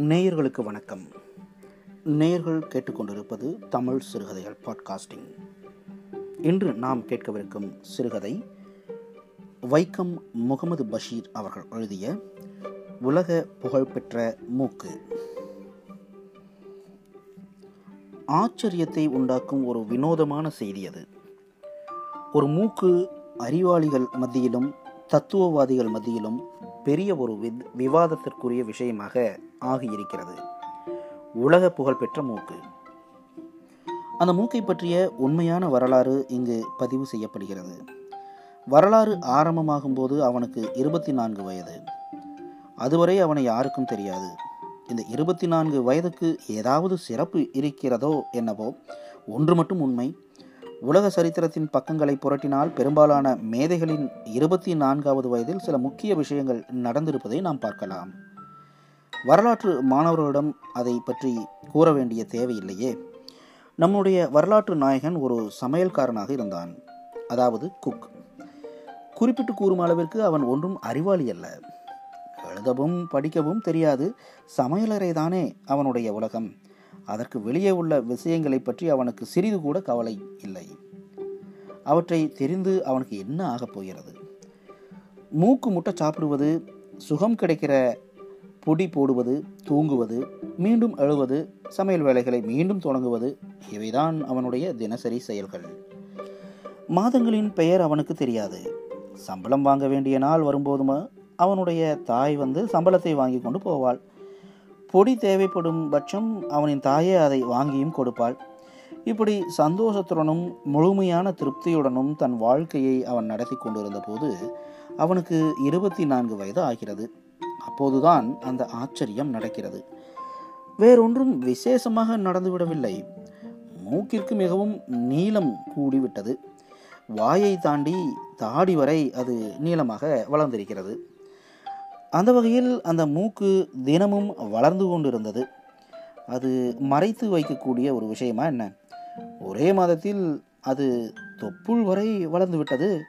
நேயர்களுக்கு வணக்கம். நேயர்கள் கேட்டுக்கொண்டிருப்பது தமிழ் சிறுகதைகள் பாட்காஸ்டிங் இன்று நாம் கேட்கவிருக்கும் சிறுகதை வைக்கம் முகமது பஷீர் அவர்கள் எழுதிய உலக புகழ்பெற்ற மூக்கு. ஆச்சரியத்தை உண்டாக்கும் ஒரு வினோதமான செய்தி அது. ஒரு மூக்கு அறிவாளிகள் மத்தியிலும் தத்துவவாதிகள் மத்தியிலும் பெரிய ஒரு வி- விவாதத்திற்குரிய விஷயமாக ஆகியிருக்கிறது. உலக புகழ்பெற்ற மூக்கு. அந்த மூக்கை பற்றிய உண்மையான வரலாறு இங்கு பதிவு செய்யப்படுகிறது. வரலாறு ஆரம்பமாகும் போது அவனுக்கு இருபத்தி நான்கு வயது. அதுவரை அவனை யாருக்கும் தெரியாது. இந்த இருபத்தி நான்கு வயதுக்கு ஏதாவது சிறப்பு இருக்கிறதோ என்னவோ ஒன்று மட்டும் உண்மை. உலக சரித்திரத்தின் பக்கங்களை புரட்டினால் பெரும்பாலான மேதைகளின் இருபத்தி நான்காவது வயதில் சில முக்கிய விஷயங்கள் நடந்திருப்பதை நாம் பார்க்கலாம். வரலாற்று மாணவர்களிடம் அதை பற்றி கூற வேண்டிய தேவையில்லையே. நம்முடைய வரலாற்று நாயகன் ஒரு சமையல்காரனாக இருந்தான். அதாவது குக் குறிப்பிட்டு கூறும் அளவிற்கு அவன் ஒன்றும் அறிவாளி அல்ல. எழுதவும் படிக்கவும் தெரியாது. சமையலறை தானே அவனுடைய உலகம். அதற்கு வெளியே உள்ள விஷயங்களை பற்றி அவனுக்கு சிறிது கூட கவலை இல்லை. அவற்றை தெரிந்து அவனுக்கு என்ன ஆகப் போகிறது? மூக்கு முட்டை சாப்பிடுவது சுகம் கிடைக்கிற பொடி போடுவது தூங்குவது மீண்டும் எழுவது சமையல் வேலைகளை மீண்டும் தொடங்குவது இவைதான் அவனுடைய தினசரி செயல்கள். மாதங்களின் பெயர் அவனுக்கு தெரியாது. சம்பளம் வாங்க வேண்டிய நாள் வரும்போதுமா அவனுடைய தாய் வந்து சம்பளத்தை வாங்கி கொண்டு போவாள். பொடி தேவைப்படும் பட்சம் அவனின் தாயே அதை வாங்கியும் கொடுப்பாள். இப்படி சந்தோஷத்துடனும் முழுமையான திருப்தியுடனும் தன் வாழ்க்கையை அவன் நடத்தி கொண்டிருந்த போது அவனுக்கு இருபத்தி நான்கு வயது ஆகிறது. அப்போதுதான் அந்த ஆச்சரியம் நடக்கிறது. வேறொன்றும் விசேஷமாக நடந்துவிடவில்லை. மூக்கிற்கு மிகவும் நீளம் கூடிவிட்டது. வாயை தாண்டி தாடி வரை அது நீளமாக வளர்ந்திருக்கிறது. அந்த வகையில் அந்த மூக்கு தினமும் வளர்ந்து கொண்டிருந்தது. அது மறைத்து வைக்கக்கூடிய ஒரு விஷயமா என்ன? ஒரே மாதத்தில் அது தொப்புள் வரை வளர்ந்து விட்டது.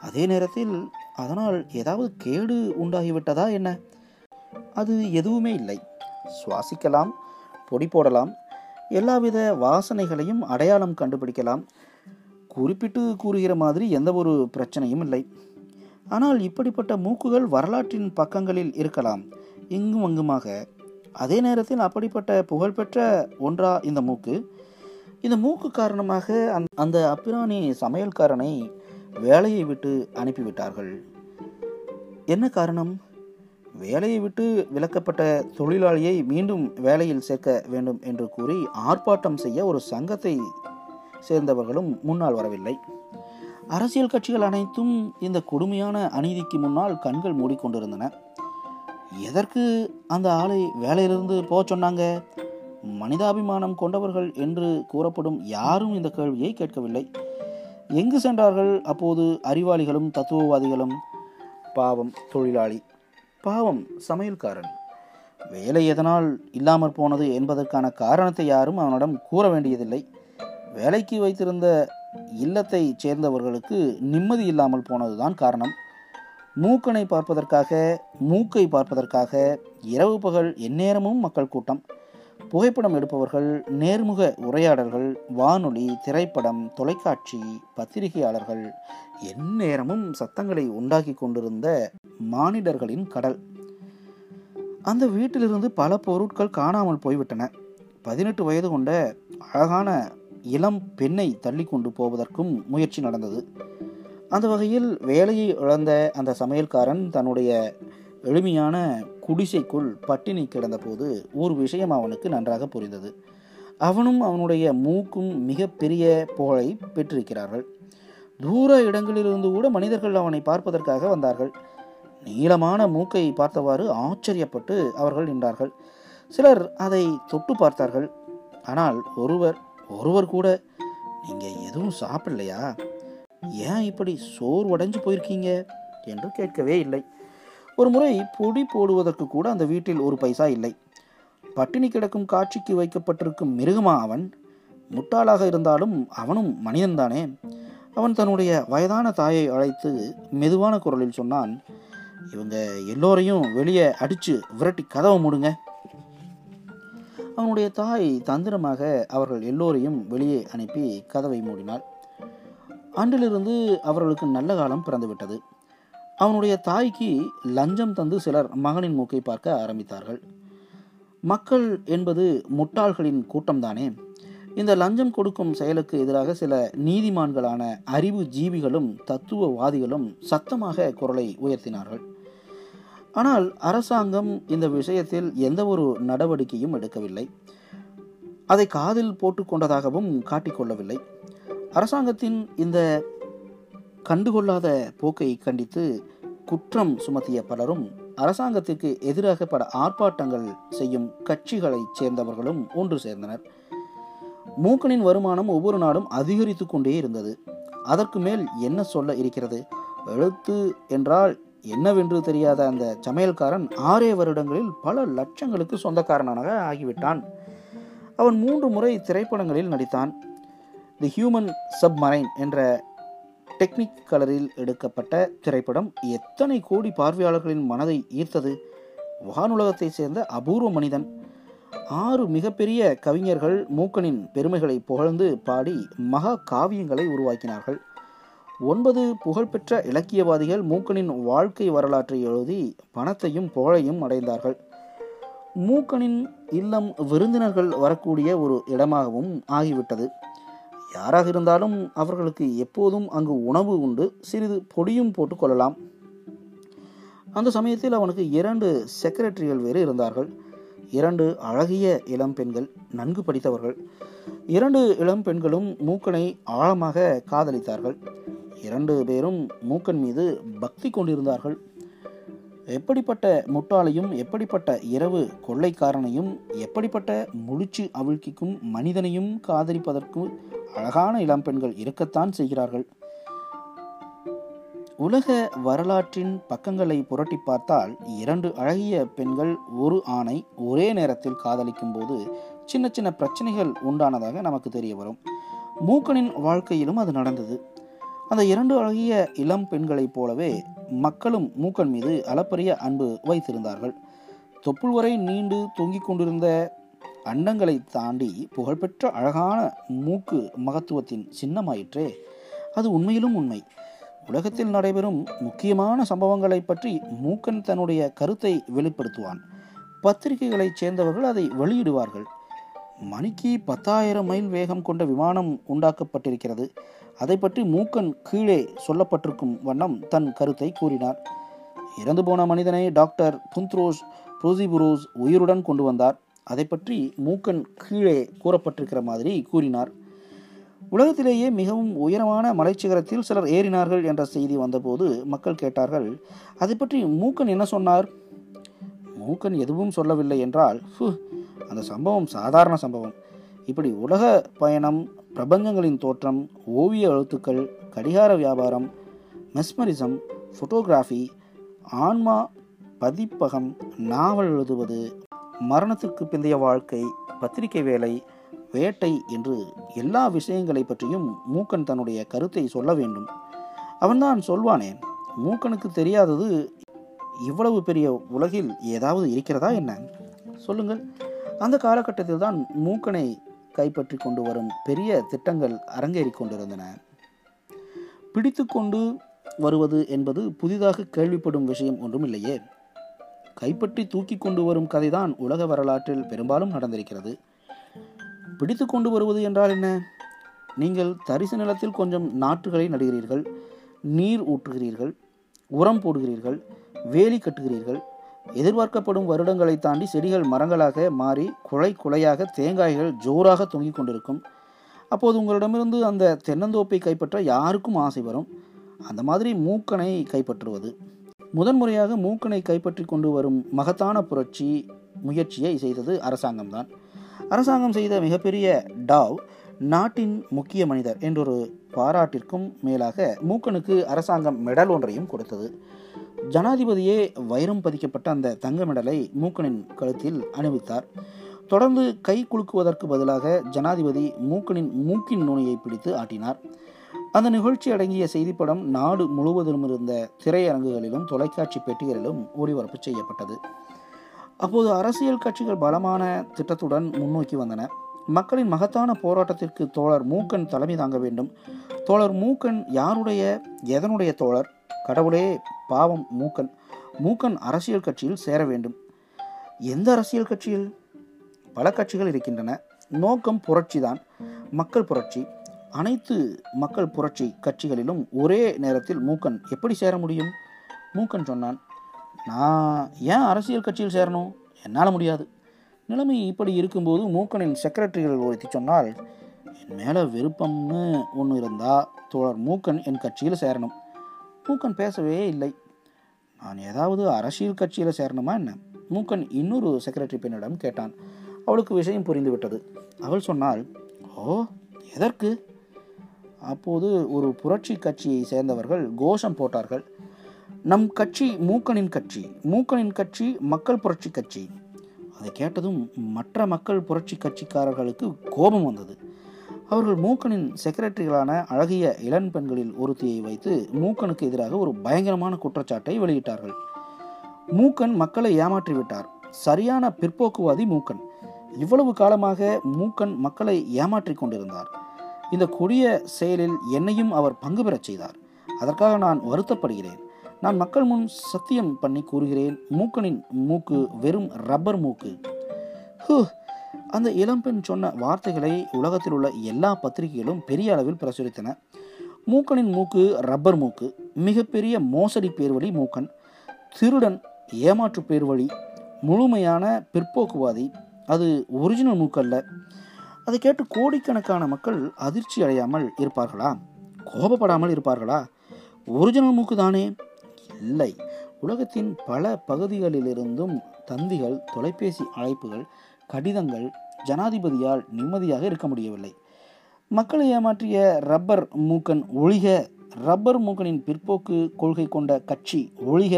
அதே நேரத்தில் அதனால் ஏதாவது கேடு உண்டாகிவிட்டதா என்ன? அது எதுவுமே இல்லை. சுவாசிக்கலாம் பொடி போடலாம் எல்லாவித வாசனைகளையும் அடையாளம் கண்டுபிடிக்கலாம். குறிப்பிட்டு கூறுகிற மாதிரி எந்த ஒரு பிரச்சனையும் இல்லை. ஆனால் இப்படிப்பட்ட மூக்குகள் வரலாற்றின் பக்கங்களில் இருக்கலாம். இங்கும் அங்குமாக. அதே நேரத்தில் அப்படிப்பட்ட புகழ்பெற்ற ஒன்றா இந்த மூக்கு? இந்த மூக்கு காரணமாக அந் அந்த அப்பிராணி சமையல்காரனை வேலையை விட்டு அனுப்பிவிட்டார்கள். என்ன காரணம்? வேலையை விட்டு விலக்கப்பட்ட தொழிலாளியை மீண்டும் வேலையில் சேர்க்க வேண்டும் என்று கூறி ஆர்ப்பாட்டம் செய்ய ஒரு சங்கத்தை சேர்ந்தவர்களும் முன்னால் வரவில்லை. அரசியல் கட்சிகள் அனைத்தும் இந்த கொடுமையான அநீதிக்கு முன்னால் கண்கள் மூடிக்கொண்டிருந்தன. எதற்கு அந்த ஆளை வேலையிலிருந்து போக சொன்னாங்க? மனிதாபிமானம் கொண்டவர்கள் என்று கூறப்படும் யாரும் இந்த கேள்வியை கேட்கவில்லை. எங்கு சென்றார்கள் அப்போது அறிவாளிகளும் தத்துவவாதிகளும்? பாவம் தொழிலாளி. பாவம் சமையல்காரன். வேலை எதனால் இல்லாமற் போனது என்பதற்கான காரணத்தை யாரும் அவனிடம் கூற வேண்டியதில்லை. வேலைக்கு வைத்திருந்த இல்லத்தை சேர்ந்தவர்களுக்கு நிம்மதி இல்லாமல் போனதுதான் காரணம். மூக்கனை பார்ப்பதற்காக மூக்கை பார்ப்பதற்காக இரவு பகல் எந்நேரமும் மக்கள் கூட்டம். புகைப்படம் எடுப்பவர்கள் நேர்முக உரையாடல்கள் வானொலி திரைப்படம் தொலைக்காட்சி பத்திரிகையாளர்கள் எந்நேரமும் சத்தங்களை உண்டாக்கி கொண்டிருந்த மானிடர்களின் கடல். அந்த வீட்டிலிருந்து பல பொருட்கள் காணாமல் போய்விட்டன. பதினெட்டு வயது கொண்ட அழகான இளம் பெண்ணை தள்ளி கொண்டு போவதற்கும் முயற்சி நடந்தது. அந்த வகையில் வேலையை இழந்த அந்த சமையல்காரன் தன்னுடைய எளிமையான குடிசைக்குள் பட்டினி கிடந்தபோது ஒரு விஷயம் அவனுக்கு நன்றாக புரிந்தது. அவனும் அவனுடைய மூக்கும் மிகப்பெரிய புகழை பெற்றிருக்கிறார்கள். தூர இடங்களிலிருந்து கூட மனிதர்கள் அவனை பார்ப்பதற்காக வந்தார்கள். நீளமான மூக்கை பார்த்தவாறு ஆச்சரியப்பட்டு அவர்கள் நின்றார்கள். சிலர் அதை தொட்டு பார்த்தார்கள். ஆனால் ஒருவர் ஒருவர் கூட நீங்கள் எதுவும் சாப்பிடலையா? ஏன் இப்படி சோர்வடைஞ்சு போயிருக்கீங்க? என்று கேட்கவே இல்லை. ஒரு முறை பொடி போடுவதற்கு கூட அந்த வீட்டில் ஒரு பைசா இல்லை. பட்டினி கிடக்கும் காட்சிக்கு வைக்கப்பட்டிருக்கும் மிருகமா அவன்? முட்டாளாக இருந்தாலும் அவனும் மனிதன்தானே அவன் தன்னுடைய வயதான தாயை அழைத்து மெதுவான குரலில் சொன்னான் இவங்க எல்லோரையும் வெளியே அடித்து விரட்டி கதவை மூடுங்க. அவனுடைய தாய் தந்திரமாக அவர்கள் எல்லோரையும் வெளியே அனுப்பி கதவை மூடினாள். அன்றிலிருந்து அவர்களுக்கு நல்ல காலம் பிறந்துவிட்டது. அவனுடைய தாய்க்கு லஞ்சம் தந்து சிலர் மகனின் மூக்கை பார்க்க ஆரம்பித்தார்கள். மக்கள் என்பது முட்டாள்களின் கூட்டம்தானே. இந்த லஞ்சம் கொடுக்கும் செயலுக்கு எதிராக சில நீதிமான்களான அறிவு ஜீவிகளும் தத்துவவாதிகளும் சத்தமாக குரலை உயர்த்தினார்கள். ஆனால் அரசாங்கம் இந்த விஷயத்தில் எந்த ஒரு நடவடிக்கையும் எடுக்கவில்லை. அதை காதில் போட்டுக்கொண்டதாகவும் காட்டிக்கொள்ளவில்லை அரசாங்கத்தின் இந்த கண்டுகொள்ளாத போக்கை கண்டித்து குற்றம் சுமத்திய பலரும் அரசாங்கத்திற்கு எதிராக பல ஆர்ப்பாட்டங்கள் செய்யும் கட்சிகளைச் சேர்ந்தவர்களும் ஒன்று சேர்ந்தனர். மூக்கனின் வருமானம் ஒவ்வொரு நாடும் அதிகரித்து கொண்டே இருந்தது. அதற்கு மேல் என்ன சொல்ல இருக்கிறது? எழுத்து என்றால் என்னவென்று தெரியாத அந்த சமையல்காரன் ஆறே வருடங்களில் பல லட்சங்களுக்கு சொந்தக்காரனாக ஆகிவிட்டான். அவன் மூன்று முறை திரைப்படங்களில் நடித்தான். தி ஹியூமன் சப்மரைன் என்ற டெக்னிக் கலரில் எடுக்கப்பட்ட திரைப்படம் எத்தனை கோடி பார்வையாளர்களின் மனதை ஈர்த்தது? வானுலகத்தைச் சேர்ந்த அபூர்வ மனிதன். ஆறு மிகப்பெரிய கவிஞர்கள் மூக்கனின் பெருமைகளை புகழ்ந்து பாடி மகா காவியங்களை உருவாக்கினார்கள். ஒன்பது புகழ்பெற்ற இலக்கியவாதிகள் மூக்கனின் வாழ்க்கை வரலாற்றை எழுதி பணத்தையும் புகழையும் அடைந்தார்கள். மூக்கனின் இல்லம் விருந்தினர்கள் வரக்கூடிய ஒரு இடமாகவும் ஆகிவிட்டது. யாராக இருந்தாலும் அவர்களுக்கு எப்போதும் அங்கு உணவு உண்டு. சிறிது பொடியும் போட்டுக் கொள்ளலாம். அந்த சமயத்தில் அவனுக்கு இரண்டு செக்ரட்டரிகள் வேறு இருந்தார்கள். இரண்டு அழகிய இளம் பெண்கள் நன்கு படித்தவர்கள். இரண்டு இளம் பெண்களும் மூக்கனை ஆழமாக காதலித்தார்கள். இரண்டு பேரும் மூக்கன் மீது பக்தி கொண்டிருந்தார்கள். எப்படிப்பட்ட முட்டாளையும் எப்படிப்பட்ட இரவு கொள்ளைக்காரனையும் எப்படிப்பட்ட முழிச்சு அவிழ்க்கிக்கும் மனிதனையும் காதலிப்பதற்கு அழகான இளம் பெண்கள் இருக்கத்தான் செய்கிறார்கள். உலக வரலாற்றின் பக்கங்களை புரட்டி பார்த்தால் இரண்டு அழகிய பெண்கள் ஒரு ஆணை ஒரே நேரத்தில் காதலிக்கும் போது சின்ன சின்ன பிரச்சனைகள் உண்டானதாக நமக்கு தெரிய வரும். மூக்கனின் வாழ்க்கையிலும் அது நடந்தது. அந்த இரண்டு அழகிய இளம் பெண்களைப் போலவே மக்களும் மூக்கன் மீது அளப்பரிய அன்பு வைத்திருந்தார்கள். தொப்புள் வரை நீண்டு தொங்கிக் கொண்டிருந்த அண்டங்களை தாண்டி புகழ்பெற்ற அழகான மூக்கு மகத்துவத்தின் சின்னமாயிற்றே அது உண்மையிலும் உண்மை. உலகத்தில் நடைபெறும் முக்கியமான சம்பவங்களை பற்றி மூக்கன் தன்னுடைய கருத்தை வெளிப்படுத்துவான். பத்திரிகைகளைச் சேர்ந்தவர்கள் அதை வெளியிடுவார்கள். மணிக்கு பத்தாயிரம் மைல் வேகம் கொண்ட விமானம் உண்டாக்கப்பட்டிருக்கிறது. அதை பற்றி மூக்கன் கீழே சொல்லப்பட்டிருக்கும் வண்ணம் தன் கருத்தை கூறினார். இறந்து போன மனிதனை டாக்டர் புந்த்ரோஸ் புரோசிபுரோஸ் உயிருடன் கொண்டு வந்தார். அதை பற்றி மூக்கன் கீழே கூறப்பட்டிருக்கிற மாதிரி கூறினார். உலகத்திலேயே மிகவும் உயரமான மலைச்சிகரத்தில் சிலர் ஏறினார்கள் என்ற செய்தி வந்தபோது மக்கள் கேட்டார்கள் அதை பற்றி மூக்கன் என்ன சொன்னார்? மூக்கன் எதுவும் சொல்லவில்லை என்றால் அந்த சம்பவம் சாதாரண சம்பவம். இப்படி உலக பயணம் பிரபஞ்சங்களின் தோற்றம் ஓவிய எழுத்துக்கள் கடிகார வியாபாரம் மெஸ்மரிசம் ஃபோட்டோகிராஃபி ஆன்மா பதிப்பகம் நாவல் எழுதுவது மரணத்திற்கு பிந்தைய வாழ்க்கை பத்திரிகை வேலை வேட்டை என்று எல்லா விஷயங்களை பற்றியும் மூக்கன் தன்னுடைய கருத்தை சொல்ல வேண்டும். அவன்தான் சொல்வானே மூக்கனுக்கு தெரியாதது இவ்வளவு பெரிய உலகில் ஏதாவது இருக்கிறதா என்ன? சொல்லுங்கள். அந்த காலகட்டத்தில் தான் மூக்கனை கைப்பற்றி கொண்டு வரும் பெரிய திட்டங்கள் அரங்கேறி கொண்டிருந்தன. பிடித்து கொண்டு வருவது என்பது புதிதாக கேள்விப்படும் விஷயம் ஒன்றும் இல்லையே கைப்பற்றி தூக்கி கொண்டு வரும் கதைதான் உலக வரலாற்றில் பெரும்பாலும் நடந்திருக்கிறது. பிடித்து கொண்டு வருவது என்றால் என்ன? நீங்கள் தரிசு நிலத்தில் கொஞ்சம் நாற்றுகளை நடுகிறீர்கள் நீர் ஊற்றுகிறீர்கள் உரம் போடுகிறீர்கள் வேலி கட்டுகிறீர்கள் எதிர்பார்க்கப்படும் வருடங்களை தாண்டி செடிகள் மரங்களாக மாறி குலை குலையாக தேங்காய்கள் ஜோராக தொங்கிக் கொண்டிருக்கும். அப்போது உங்களிடமிருந்து அந்த தென்னந்தோப்பை கைப்பற்ற யாருக்கும் ஆசை வரும். அந்த மாதிரி மூக்கனை கைப்பற்றுவது. முதன்முறையாக மூக்கனை கைப்பற்றி கொண்டு வரும் மகத்தான புரட்சி முயற்சியை செய்தது அரசாங்கம்தான். அரசாங்கம் செய்த மிகப்பெரிய டாவ் நாட்டின் முக்கிய மனிதர் என்றொரு பாராட்டிற்கும் மேலாக மூக்கனுக்கு அரசாங்கம் மெடல் ஒன்றையும் கொடுத்தது. ஜனாதிபதியே வைரம் பதிக்கப்பட்ட அந்த தங்க மெடலை மூக்கனின் கழுத்தில் அணிவித்தார். தொடர்ந்து கை குலுக்குவதற்கு பதிலாக ஜனாதிபதி மூக்கனின் மூக்கின் நுனியை பிடித்து ஆட்டினார். அந்த நிகழ்ச்சி அடங்கிய செய்திப்படம் நாடு முழுவதிலும் இருந்த திரையரங்குகளிலும் தொலைக்காட்சி பெட்டிகளிலும் ஒளிபரப்பு செய்யப்பட்டது. அப்போது அரசியல் கட்சிகள் பலமான திட்டத்துடன் முன்னோக்கி வந்தன. மக்களின் மகத்தான போராட்டத்திற்கு தோழர் மூக்கன் தலைமை தாங்க வேண்டும். தோழர் மூக்கன் யாருடைய எதனுடைய தோழர்? கடவுளே பாவம் மூக்கன். மூக்கன் அரசியல் கட்சியில் சேர வேண்டும். எந்த அரசியல் கட்சியில்? பல கட்சிகள் இருக்கின்றன. நோக்கம் புரட்சிதான். மக்கள் புரட்சி. அனைத்து மக்கள் புரட்சி கட்சிகளிலும் ஒரே நேரத்தில் மூக்கன் எப்படி சேர முடியும்? மூக்கன் சொன்னான் நான் ஏன் அரசியல் கட்சியில் சேரணும்? என்னால் முடியாது. நிலைமை இப்படி இருக்கும்போது மூக்கனின் செக்ரட்டரிகள் ஒருத்தி சொன்னால் என் மேலே விருப்பம்னு ஒன்று இருந்தால் தோழர் மூக்கன் என் கட்சியில் சேரணும். மூக்கன் பேசவே இல்லை. நான் ஏதாவது அரசியல் கட்சியில் சேரணுமா என்ன? மூக்கன் இன்னொரு செக்ரட்டரி பெண்ணிடம் கேட்டான். அவளுக்கு விஷயம் புரிந்துவிட்டது அவள் சொன்னால் ஓ எதற்கு? அப்போது ஒரு புரட்சி கட்சியை சேர்ந்தவர்கள் கோஷம் போட்டார்கள். நம் கட்சி மூக்கனின் கட்சி. மூக்கனின் கட்சி மக்கள் புரட்சி கட்சி. அதை கேட்டதும் மற்ற மக்கள் புரட்சி கட்சிக்காரர்களுக்கு கோபம் வந்தது. அவர்கள் மூக்கனின் செக்ரட்டரிகளான அழகிய இளம் பெண்களில் ஒருத்தியை வைத்து மூக்கனுக்கு எதிராக ஒரு பயங்கரமான குற்றச்சாட்டை வெளியிட்டார்கள். மூக்கன் மக்களை ஏமாற்றிவிட்டார் சரியான பிற்போக்குவாதி மூக்கன். இவ்வளவு காலமாக மூக்கன் மக்களை ஏமாற்றிக் கொண்டிருந்தார். இந்த கொடிய செயலில் என்னையும் அவர் பங்கு பெறச் செய்தார். அதற்காக நான் வருத்தப்படுகிறேன். நான் மக்கள் முன் சத்தியம் பண்ணி கூறுகிறேன். மூக்கனின் மூக்கு வெறும் ரப்பர் மூக்கு. ஹூ அந்த இளம்பெண் சொன்ன வார்த்தைகளை உலகத்தில் உள்ள எல்லா பத்திரிகைகளும் பெரிய அளவில் பிரசுரித்தன. மூக்கனின் மூக்கு ரப்பர் மூக்கு மிகப்பெரிய மோசடி பேர்வழி மூக்கன் திருடன் ஏமாற்று பேர்வழி முழுமையான பிற்போக்குவாதி அது ஒரிஜினல் மூக்கல்ல. அதை கேட்டு கோடிக்கணக்கான மக்கள் அதிர்ச்சி அடையாமல் இருப்பார்களா? கோபப்படாமல் இருப்பார்களா? ஒரிஜினல் மூக்கு தானே? இல்லை. உலகத்தின் பல பகுதிகளிலிருந்தும் தந்திகள் தொலைபேசி அழைப்புகள் கடிதங்கள் ஜனாதிபதியால் நிம்மதியாக இருக்க முடியவில்லை. மக்களை ஏமாற்றிய ரப்பர் மூக்கன் ஒழிக ரப்பர் மூக்கனின் பிற்போக்கு கொள்கை கொண்ட கட்சி ஒழிக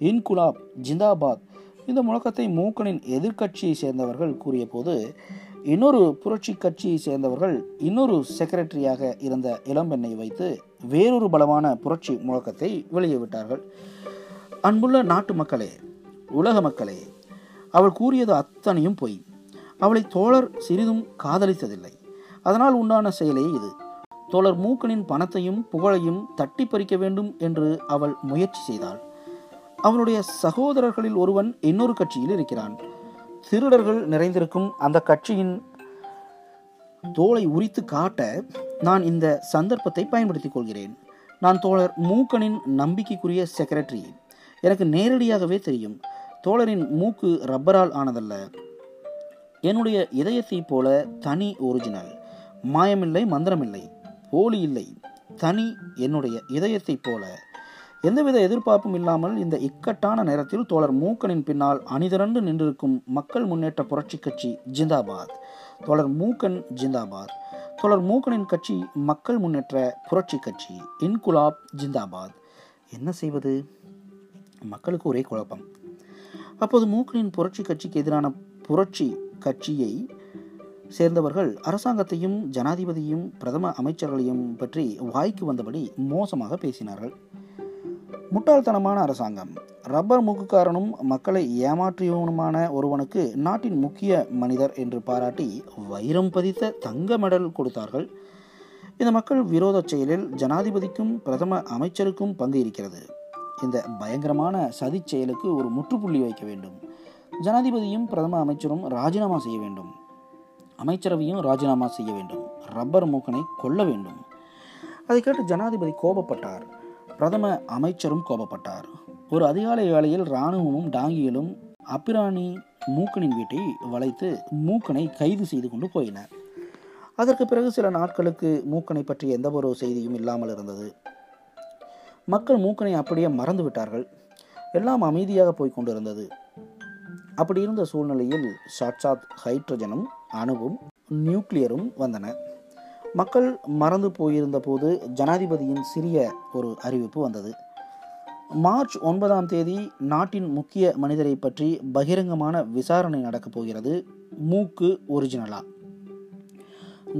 இன்குலாப் ஜிந்தாபாத் இந்த முழக்கத்தை மூக்கனின் எதிர்க்கட்சியை சேர்ந்தவர்கள் கூறிய போது இன்னொரு புரட்சி கட்சியை சேர்ந்தவர்கள் இன்னொரு செக்ரட்டரியாக இருந்த இளம்பெண்ணை வைத்து வேறொரு பலமான புரட்சி முழக்கத்தை வெளியே விட்டார்கள் அன்புள்ள நாட்டு மக்களே உலக மக்களே அவள் கூறியது அத்தனையும் பொய். அவளை தோழர் சிறிதும் காதலித்ததில்லை. அதனால் உண்டான செயலே இது. தோழர் மூக்கனின் பணத்தையும் புகழையும் தட்டி பறிக்க வேண்டும் என்று அவள் முயற்சி செய்தாள். அவளுடைய சகோதரர்களில் ஒருவன் இன்னொரு கட்சியில் இருக்கிறான். திருடர்கள் நிறைந்திருக்கும் அந்த கட்சியின் தோலை உரித்து காட்ட நான் இந்த சந்தர்ப்பத்தை பயன்படுத்திக் கொள்கிறேன். நான் தோழர் மூக்கனின் நம்பிக்கைக்குரிய செக்ரட்டரி. எனக்கு நேரடியாகவே தெரியும். தோழரின் மூக்கு ரப்பரால் ஆனதல்ல. என்னுடைய இதயத்தைப் போல தனி ஒரிஜினல் மாயமில்லை மந்திரமில்லை போலி இல்லை தனி என்னுடைய இதயத்தைப் போல. எந்தவித எதிர்பார்ப்பும் இல்லாமல் இந்த இக்கட்டான நேரத்தில் தோழர் மூக்கனின் பின்னால் அணிதிரண்டு நின்றிருக்கும் மக்கள் முன்னேற்ற புரட்சி கட்சி ஜிந்தாபாத். தோழர் மூக்கன் ஜிந்தாபாத். தோழர் மூக்கனின் கட்சி மக்கள் முன்னேற்ற புரட்சி கட்சி இன்குலாப் ஜிந்தாபாத். என்ன செய்வது? மக்களுக்கு ஒரே குழப்பம். அப்போது மூக்கனின் புரட்சி கட்சிக்கு எதிரான புரட்சி கட்சியை சேர்ந்தவர்கள் அரசாங்கத்தையும் ஜனாதிபதியும் பிரதம அமைச்சர்களையும் பற்றி வாய்க்கு வந்தபடி மோசமாக பேசினார்கள். முட்டாள்தனமான அரசாங்கம். ரப்பர் மூக்குக்காரனும் மக்களை ஏமாற்றியவனுமான ஒருவனுக்கு நாட்டின் முக்கிய மனிதர் என்று பாராட்டி வைரம் பதித்த தங்க மெடல் கொடுத்தார்கள். இந்த மக்கள் விரோத செயலில் ஜனாதிபதிக்கும் பிரதம அமைச்சருக்கும் பங்கு இருக்கிறது. இந்த பயங்கரமான சதி செயலுக்கு ஒரு முற்றுப்புள்ளி வைக்க வேண்டும். ஜனாதிபதியும் பிரதம அமைச்சரும் ராஜினாமா செய்ய வேண்டும். அமைச்சரவையும் ராஜினாமா செய்ய வேண்டும். ரப்பர் மூக்கனை கொல்ல வேண்டும். அதை கேட்டு ஜனாதிபதி கோபப்பட்டார். பிரதம அமைச்சரும் கோபப்பட்டார். ஒரு அதிகாலை வேளையில் இராணுவமும் டாங்கிகளும் அப்பிராணி மூக்கனின் வீட்டை வளைத்து மூக்கனை கைது செய்து கொண்டு போயினர் அதற்கு பிறகு சில நாட்களுக்கு மூக்கனை பற்றி எந்த ஒரு செய்தியும் இல்லாமல் இருந்தது. மக்கள் மூக்கனை அப்படியே மறந்து விட்டார்கள் எல்லாம் அமைதியாக போய் கொண்டிருந்தது அப்படி இருந்த சூழ்நிலையில் சாட்சாத் ஹைட்ரஜனும் அணுவும் நியூக்ளியரும் வந்தன. மக்கள் மறந்து போயிருந்த போது ஜனாதிபதியின் சிறிய ஒரு அறிவிப்பு வந்தது. மார்ச் ஒன்பதாம் தேதி நாட்டின் முக்கிய மனிதரை பற்றி பகிரங்கமான விசாரணை நடக்கப் போகிறது மூக்கு ஒரிஜினலா.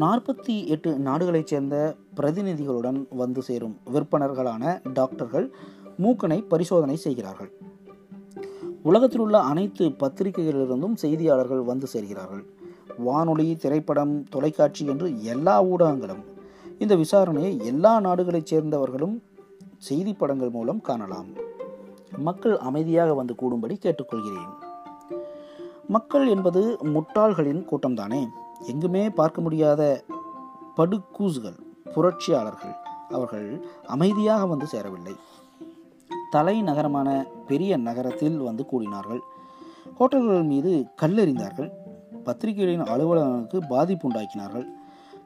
நாற்பத்தி எட்டு நாடுகளைச் சேர்ந்த பிரதிநிதிகளுடன் வந்து சேரும் விற்பனர்களான டாக்டர்கள் மூக்கனை பரிசோதனை செய்கிறார்கள். உலகத்தில் உள்ள அனைத்து பத்திரிகைகளிலிருந்தும் செய்தியாளர்கள் வந்து சேர்கிறார்கள். வானொலி திரைப்படம் தொலைக்காட்சி என்று எல்லா ஊடகங்களும் இந்த விசாரணையை எல்லா நாடுகளைச் சேர்ந்தவர்களும் செய்தி படங்கள் மூலம் காணலாம். மக்கள் அமைதியாக வந்து கூடும்படி கேட்டுக்கொள்கிறேன். மக்கள் என்பது முட்டாள்களின் கூட்டம்தானே? எங்குமே பார்க்க முடியாத படுக்கூசுகள் புரட்சியாளர்கள் அவர்கள் அமைதியாக வந்து சேரவில்லை. தலைநகரமான பெரிய நகரத்தில் வந்து கூடினார்கள். ஹோட்டல்கள் மீது கல்லெறிந்தார்கள். பத்திரிகைகளின் அலுவலகங்களுக்கு பாதிப்பு உண்டாக்கினார்கள்.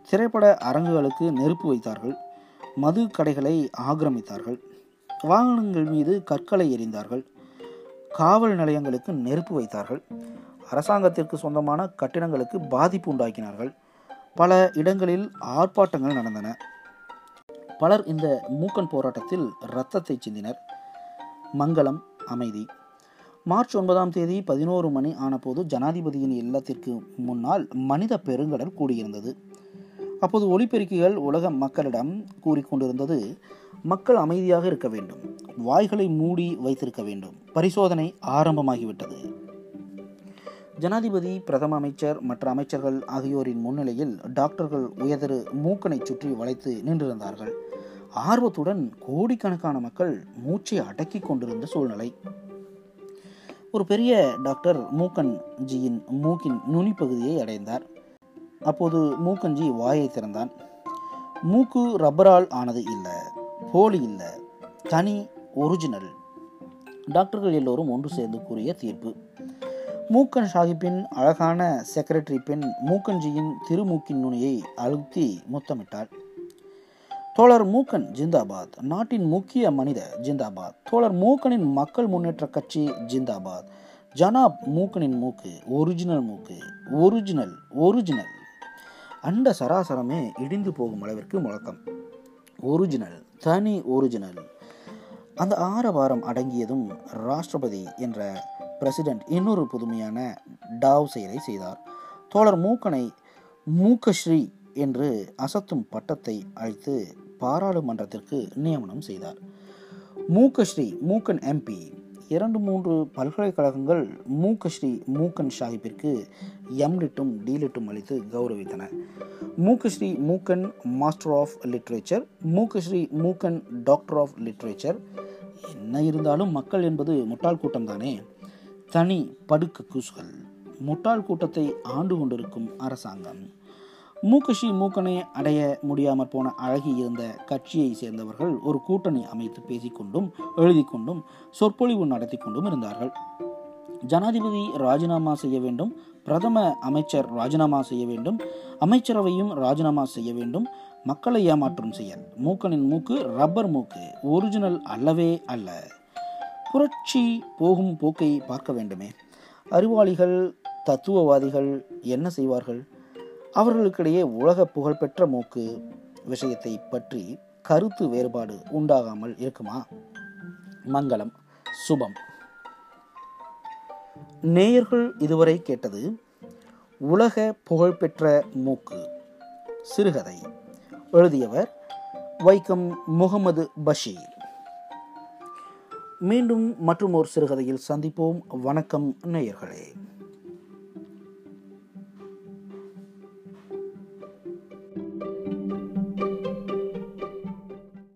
திரைப்பட அரங்குகளுக்கு நெருப்பு வைத்தார்கள். மது கடைகளை ஆக்கிரமித்தார்கள். வாகனங்கள் மீது கற்களை எறிந்தார்கள். காவல் நிலையங்களுக்கு நெருப்பு வைத்தார்கள். அரசாங்கத்திற்கு சொந்தமான கட்டிடங்களுக்கு பாதிப்பு உண்டாக்கினார்கள். பல இடங்களில் ஆர்ப்பாட்டங்கள் நடந்தன. பலர் இந்த மூக்கன் போராட்டத்தில் இரத்தத்தை சிந்தினர். மங்களம் அமைதி. மார்ச் ஒன்பதாம் தேதி பதினோரு மணி ஆனபோது ஜனாதிபதியின் இல்லத்திற்கு முன்னால் மனித பெருங்கடல் கூடியிருந்தது. அப்போது ஒலிபெருக்கிகள் உலக மக்களிடம் கூறிக்கொண்டிருந்தது மக்கள் அமைதியாக இருக்க வேண்டும். வாய்களை மூடி வைத்திருக்க வேண்டும். பரிசோதனை ஆரம்பமாகிவிட்டது. ஜனாதிபதி பிரதம அமைச்சர் மற்ற அமைச்சர்கள் ஆகியோரின் முன்னிலையில் டாக்டர்கள் உயர்தரு மூக்கனை சுற்றி வளைத்து நின்றிருந்தார்கள். ஆர்வத்துடன் கோடிக்கணக்கான மக்கள் மூச்சை அடக்கி கொண்டிருந்த சூழ்நிலை. ஒரு பெரிய டாக்டர் மூக்கன் ஜியின் மூக்கின் நுனி பகுதியை அடைந்தார். அப்போது மூக்கன்ஜி வாயை திறந்தான். மூக்கு ரப்பரால் ஆனது இல்லை போலி இல்லை தனி ஒரிஜினல். டாக்டர்கள் எல்லோரும் ஒன்று சேர்ந்து கூறிய தீர்ப்பு. மூக்கன் சாஹிப்பின் அழகான செக்ரட்டரி பெண் மூக்கன்ஜியின் திருமூக்கின் நுனியை அழுத்தி முத்தமிட்டாள் தோழர் மூக்கன் ஜிந்தாபாத் நாட்டின் முக்கிய மனித ஜிந்தாபாத். தோழர் மூக்கனின் மக்கள் முன்னேற்ற கட்சி ஜிந்தாபாத். ஜனாப் மூக்கனின் மூக்கு ஒரிஜினல் மூக்கு ஒரிஜினல் ஒரிஜினல் அண்ட சராசரமே இடிந்து போகும் அளவிற்கு முழக்கம். ஒரிஜினல் தனி ஒரிஜினல் அந்த ஆரவாரம் அடங்கியதும் ராஷ்டிரபதி என்ற பிரசிடென்ட் இன்னொரு புதுமையான டாவ் செயலை செய்தார். தோழர் மூக்கனை மூக்கஸ்ரீ என்று அசத்தும் பட்டத்தை அழைத்து பாராளுமன்றத்திற்கு நியமனம் செய்தார். மூக்கஸ்ரீ மூக்கன் எம்பி இரண்டு மூன்று பல்கலைக்கழகங்கள் மூக்கஸ்ரீ மூக்கன் சாஹிப்பிற்கு எம்லிட்டும் டீலிட்டும் அளித்து கௌரவித்தன. Mookasri Mookan master of literature Mookasri Mookan doctor of literature என்ன இருந்தாலும் மக்கள் என்பது முட்டாள் கூட்டம் தானே? தனி படுக்க கூசுகள். முட்டாள் கூட்டத்தை ஆண்டு கொண்டிருக்கும் அரசாங்கம். மூக்கஷி மூக்கனை அடைய முடியாமற் போன அழகி இருந்த கட்சியை சேர்ந்தவர்கள் ஒரு கூட்டணி அமைத்து பேசிக்கொண்டும் எழுதி கொண்டும் சொற்பொழிவு நடத்தி கொண்டும் இருந்தார்கள். ஜனாதிபதி ராஜினாமா செய்ய வேண்டும் பிரதம அமைச்சர் ராஜினாமா செய்ய வேண்டும் அமைச்சரவையும் ராஜினாமா செய்ய வேண்டும் மக்களை ஏமாற்றும் செயல். மூக்கனின் மூக்கு ரப்பர் மூக்கு ஒரிஜினல் அல்லவே அல்ல. புரட்சி போகும் போக்கை பார்க்க வேண்டுமே. அறிவாளிகள் தத்துவவாதிகள் என்ன செய்வார்கள்? அவர்களுக்கிடையே உலக புகழ்பெற்ற மூக்கு விஷயத்தை பற்றி கருத்து வேறுபாடு உண்டாகாமல் இருக்குமா? மங்களம் சுபம். நேயர்கள் இதுவரை கேட்டது உலக புகழ்பெற்ற மூக்கு சிறுகதை. எழுதியவர் வைக்கம் முகமது பஷீர். மீண்டும் மற்றும் ஒரு சிறுகதையில் சந்திப்போம். வணக்கம் நேயர்களே.